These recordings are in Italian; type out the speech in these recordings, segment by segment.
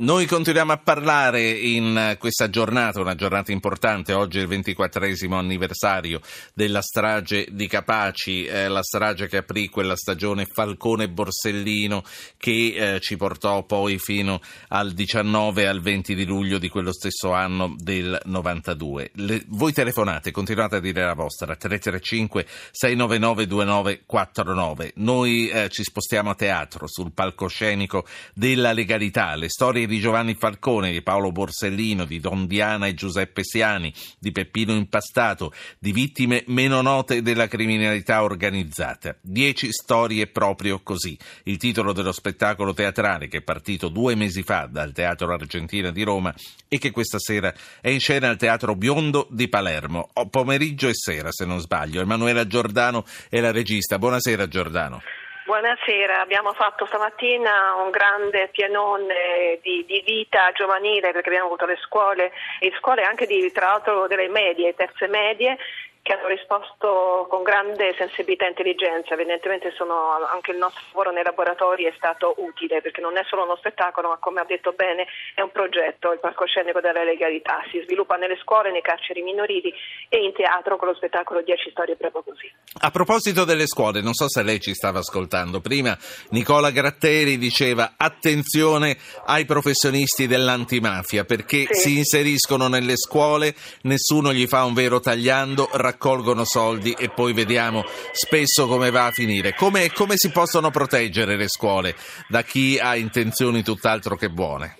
Noi continuiamo a parlare in questa giornata, una giornata importante, oggi è il ventiquattresimo anniversario della strage di Capaci, eh, la strage che aprì quella stagione Falcone-Borsellino che eh, ci portò poi fino al 19 e al 20 di luglio di quello stesso anno del 92. Le, voi telefonate, continuate a dire la vostra, 335-699-2949. Noi eh, ci spostiamo a teatro, sul palcoscenico della legalità, le storie di Giovanni Falcone, di Paolo Borsellino, di Don Diana e Giuseppe Siani, di Peppino Impastato, di vittime meno note della criminalità organizzata. Dieci storie proprio così. Il titolo dello spettacolo teatrale che è partito due mesi fa dal Teatro Argentina di Roma e che questa sera è in scena al Teatro Biondo di Palermo. Pomeriggio e sera, se non sbaglio. Emanuela Giordano è la regista. Buonasera Giordano. Buonasera, abbiamo fatto stamattina un grande pianone di, di, vita giovanile perché abbiamo avuto le scuole, e scuole anche di, tra l'altro delle medie, terze medie che hanno risposto con grande sensibilità e intelligenza. Evidentemente sono, anche il nostro lavoro nei laboratori è stato utile perché non è solo uno spettacolo, ma come ha detto bene è un progetto, il palcoscenico della legalità. Si sviluppa nelle scuole, nei carceri minorili e in teatro con lo spettacolo 10 storie proprio così. A proposito delle scuole, non so se lei ci stava ascoltando, prima Nicola Gratteri diceva attenzione ai professionisti dell'antimafia perché sì. si inseriscono nelle scuole, nessuno gli fa un vero tagliando, raccolgono soldi e poi vediamo spesso come va a finire. Come, come si possono proteggere le scuole da chi ha intenzioni tutt'altro che buone?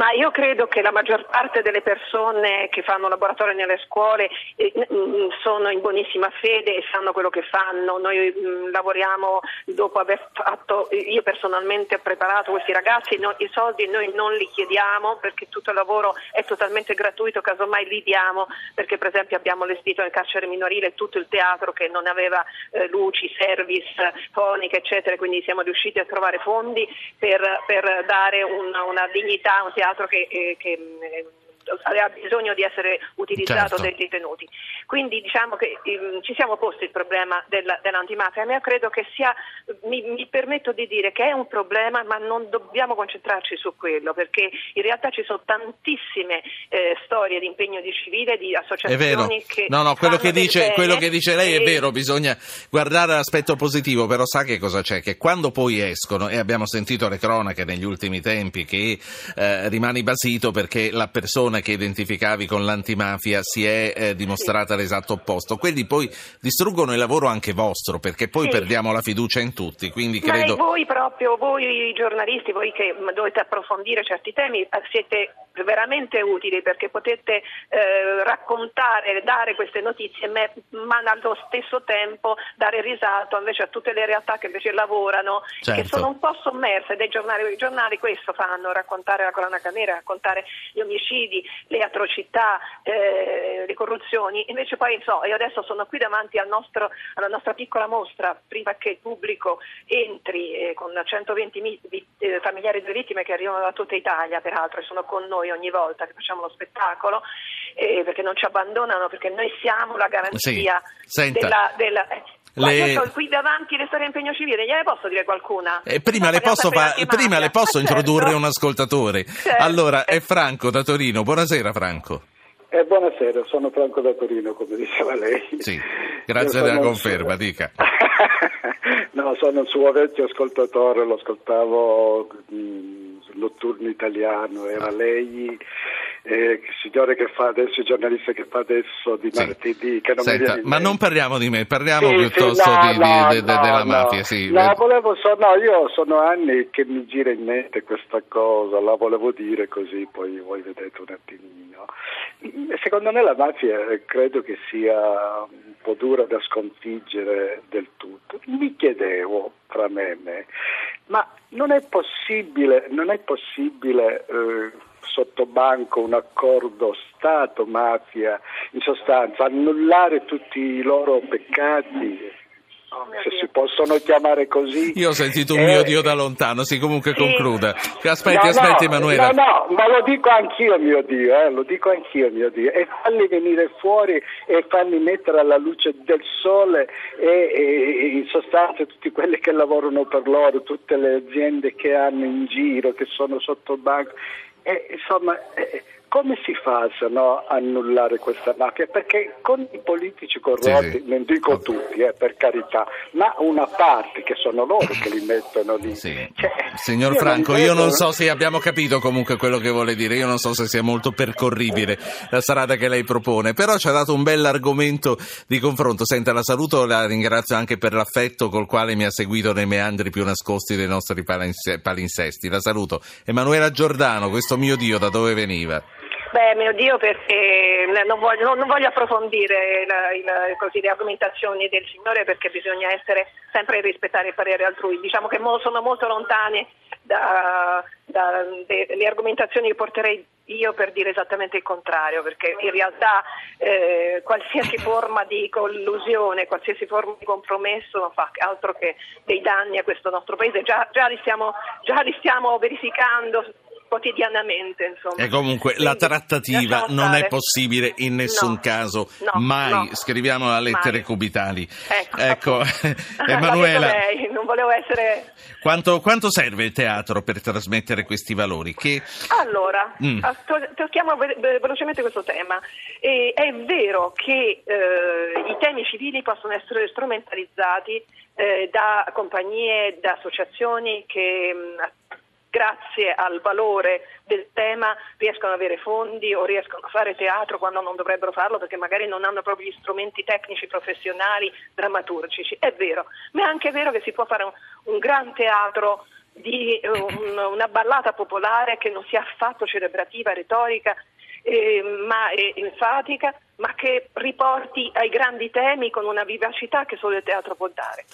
Ma io credo che la maggior parte delle persone che fanno laboratorio nelle scuole eh, sono in buonissima fede e sanno quello che fanno. Noi mh, lavoriamo dopo aver fatto, io personalmente ho preparato questi ragazzi, i soldi noi non li chiediamo perché tutto il lavoro è totalmente gratuito, casomai li diamo perché per esempio abbiamo allestito nel carcere minorile tutto il teatro che non aveva eh, luci, service, fonica eccetera, quindi siamo riusciti a trovare fondi per, per dare una, una dignità a un teatro teatro che, eh, che eh, aveva bisogno di essere utilizzato certo. dai detenuti. Quindi diciamo che um, ci siamo posti il problema della, dell'antimafia, ma io credo che sia, mi, mi, permetto di dire che è un problema, ma non dobbiamo concentrarci su quello, perché in realtà ci sono tantissime eh, storie di impegno di civile, di associazioni che... No, no, quello che, dice, quello che dice lei è vero, bisogna guardare l'aspetto positivo, però sa che cosa c'è? Che quando poi escono, e abbiamo sentito le cronache negli ultimi tempi, che eh, rimani basito perché la persona che identificavi con l'antimafia si è eh, dimostrata sì. l'esatto opposto. Quelli poi distruggono il lavoro anche vostro perché poi sì. perdiamo la fiducia in tutti. Quindi credo... Ma voi proprio, voi giornalisti, voi che dovete approfondire certi temi, eh, siete veramente utili perché potete eh, raccontare, dare queste notizie, ma allo stesso tempo dare risalto invece a tutte le realtà che invece lavorano, certo. che sono un po' sommerse dai giornali. I giornali questo fanno, raccontare la cronaca nera, raccontare gli omicidi, le atrocità, eh, le corruzioni. Invece poi so, io adesso sono qui davanti al nostro, alla nostra piccola mostra, prima che il pubblico entri eh, con 120 mi, vi, eh, familiari delle vittime che arrivano da tutta Italia, peraltro, e sono con noi ogni volta che facciamo lo spettacolo, eh, perché non ci abbandonano, perché noi siamo la garanzia sì. della... della eh, le... Io qui davanti le storie impegno civile, gliene posso dire qualcuna? Eh, prima, le posso, fa... prima le posso, ah, introdurre certo. un ascoltatore. Certo. Allora, è Franco da Torino. Buonasera Franco. Eh, buonasera, sono Franco da Torino, come diceva lei. Sì, grazie della conferma, suo... dica. no, sono un suo vecchio ascoltatore, lo ascoltavo mh, mm, notturno italiano, era ah. lei eh, signore che fa adesso, il giornalista che fa adesso di sì. martedì. Che non Senta, ma non parliamo di me, parliamo sì, piuttosto sì, no, di, no, di, no, della mafia. Sì. So, no, io sono anni che mi gira in mente questa cosa, la volevo dire così, poi voi vedete un attimino. Secondo me la mafia eh, credo che sia un po' dura da sconfiggere del tutto. Mi chiedevo fra me e me, ma non è possibile, non è possibile eh, sottobanco un accordo Stato-mafia, in sostanza annullare tutti i loro peccati Oh, se si possono chiamare così. Io ho sentito un eh, mio Dio da lontano, sì, comunque sì. concluda. Aspetti, no, aspetti no, Emanuela. No, no, ma lo dico anch'io mio Dio, eh, lo dico anch'io mio Dio. E farli venire fuori e farli mettere alla luce del sole e, e in sostanza tutti quelli che lavorano per loro, tutte le aziende che hanno in giro, che sono sotto banco eh, insomma, eh, come si fa a no, annullare questa mafia? Perché con i politici corrotti, sì, sì. non dico tutti, eh, per carità, ma una parte che sono loro che li mettono lì. Sì. Cioè, Signor io Franco, non io non so se abbiamo capito comunque quello che vuole dire, io non so se sia molto percorribile la strada che lei propone, però ci ha dato un bel argomento di confronto. Senta, la saluto, la ringrazio anche per l'affetto col quale mi ha seguito nei meandri più nascosti dei nostri palinsesti. La saluto. Emanuela Giordano, questo mio Dio da dove veniva? Beh, mio Dio, perché non voglio, non voglio approfondire la, il, così, le argomentazioni del Signore perché bisogna essere sempre rispettare il parere altrui. Diciamo che mo, sono molto lontane dalle argomentazioni che porterei io per dire esattamente il contrario, perché in realtà eh, qualsiasi forma di collusione, qualsiasi forma di compromesso non fa altro che dei danni a questo nostro paese. Già, già, li, stiamo, già li stiamo verificando quotidianamente. Insomma. E comunque Quindi, la trattativa non è possibile in nessun no, caso, no, mai. No, Scriviamo la lettere mai. cubitali. Ecco, ecco. Emanuela. non volevo essere... Quanto, quanto, serve il teatro per trasmettere questi valori? Che... Allora, mm. tocchiamo velocemente questo tema. E è vero che eh, i temi civili possono essere strumentalizzati eh, da compagnie, da associazioni che mh, mm, grazie al valore del tema riescono ad avere fondi o riescono a fare teatro quando non dovrebbero farlo perché magari non hanno proprio gli strumenti tecnici, professionali, drammaturgici. È vero, ma è anche vero che si può fare un, un gran teatro di un, una ballata popolare che non sia affatto celebrativa, retorica, eh, ma è enfatica, ma che riporti ai grandi temi con una vivacità che solo il teatro può dare.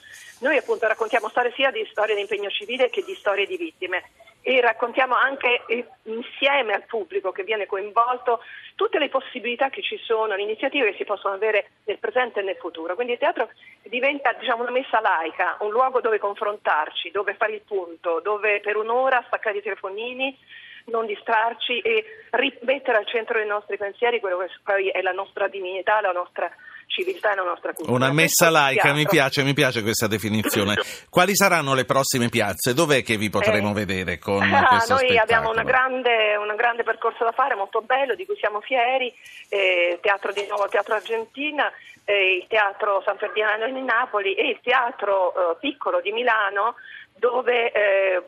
Noi appunto raccontiamo storie sia di storie di impegno civile che di storie di vittime e raccontiamo anche eh, insieme al pubblico che viene coinvolto tutte le possibilità che ci sono, le iniziative che si possono avere nel presente e nel futuro. Quindi il teatro diventa diciamo, una messa laica, un luogo dove confrontarci, dove fare il punto, dove per un'ora staccare i telefonini, non distrarci e rimettere al centro dei nostri pensieri quello che poi è la nostra dignità, la nostra civiltà e la nostra cultura. Una messa laica, mi piace, mi piace, questa definizione. Quali saranno le prossime piazze? Dov'è che vi potremo eh, vedere con ah, questo Noi spettacolo? abbiamo un grande, grande, percorso da fare, molto bello, di cui siamo fieri, eh, Teatro di Nuovo, Teatro Argentina, eh, il Teatro San Ferdinando di Napoli e il Teatro eh, Piccolo di Milano, dove eh,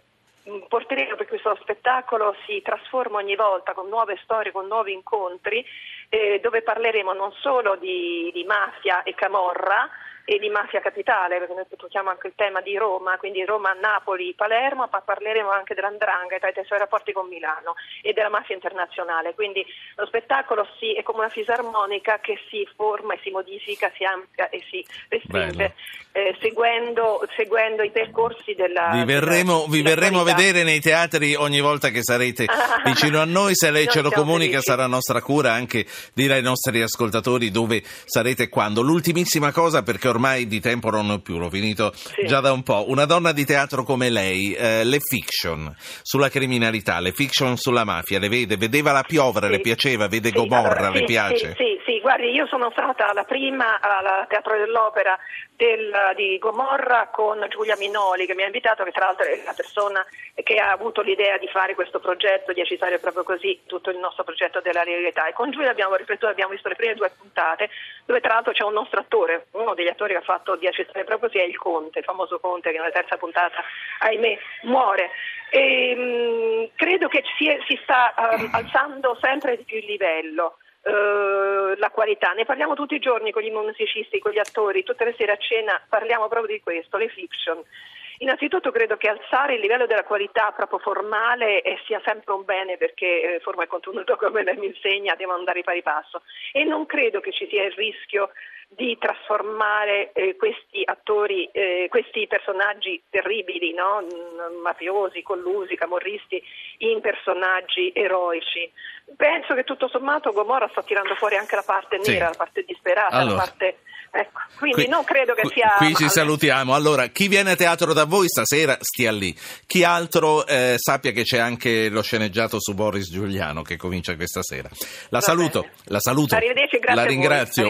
porteremo perché questo spettacolo si trasforma ogni volta con nuove storie, con nuovi incontri, eh, dove parleremo non solo di, di mafia e camorra, e di mafia capitale, perché noi tocchiamo anche il tema di Roma, quindi Roma, Napoli, Palermo, ma parleremo anche dell'Andrangheta e dei suoi rapporti con Milano e della mafia internazionale. Quindi lo spettacolo sì, è come una fisarmonica che si forma e si modifica, si amplia e si restringe eh, seguendo, seguendo, i percorsi della... Vi verremo, della, vi verremo a vedere nei teatri ogni volta che sarete vicino a noi, se lei ce lo comunica sarà nostra cura anche dire ai nostri ascoltatori dove sarete e quando. L'ultimissima cosa perché ormai ormai di tempo non ho più, l'ho finito sì. già da un po'. Una donna di teatro come lei, eh, le fiction sulla criminalità, le fiction sulla mafia, le vede? Vedeva la piovra, sì. le piaceva? Vede Gomorra, allora, le piace? Sì, guardi, io sono stata la prima al Teatro dell'Opera del, di Gomorra con Giulia Minoli che mi ha invitato, che tra l'altro è la persona che ha avuto l'idea di fare questo progetto, di agitare proprio così tutto il nostro progetto della legalità. E con Giulia abbiamo riflettuto, abbiamo visto le prime due puntate, dove tra l'altro c'è un nostro attore, uno degli attori che ha fatto di agitare proprio così è il Conte, il famoso Conte che nella terza puntata, ahimè, muore. E, mh, credo che si, si sta um, alzando sempre di più il livello. Uh, la qualità. Ne parliamo tutti i giorni con gli musicisti, con gli attori, tutte le sere a cena parliamo proprio di questo, le fiction. Innanzitutto credo che alzare il livello della qualità proprio formale eh, sia sempre un bene perché eh, forma e contenuto come lei mi insegna devono andare pari passo e non credo che ci sia il rischio di trasformare eh, questi attori, eh, questi personaggi terribili, no? Mm, mafiosi, collusi, camorristi, in personaggi eroici. Penso che tutto sommato Gomorra sta tirando fuori anche la parte nera, sì. la parte disperata, allora. la parte Ecco, quindi qui, non credo che sia. Qui ci salutiamo. Allora, chi viene a teatro da voi stasera stia lì. Chi altro eh, sappia che c'è anche lo sceneggiato su Boris Giuliano che comincia questa sera. La saluto, la saluto. Arrivederci, grazie. La ringrazio.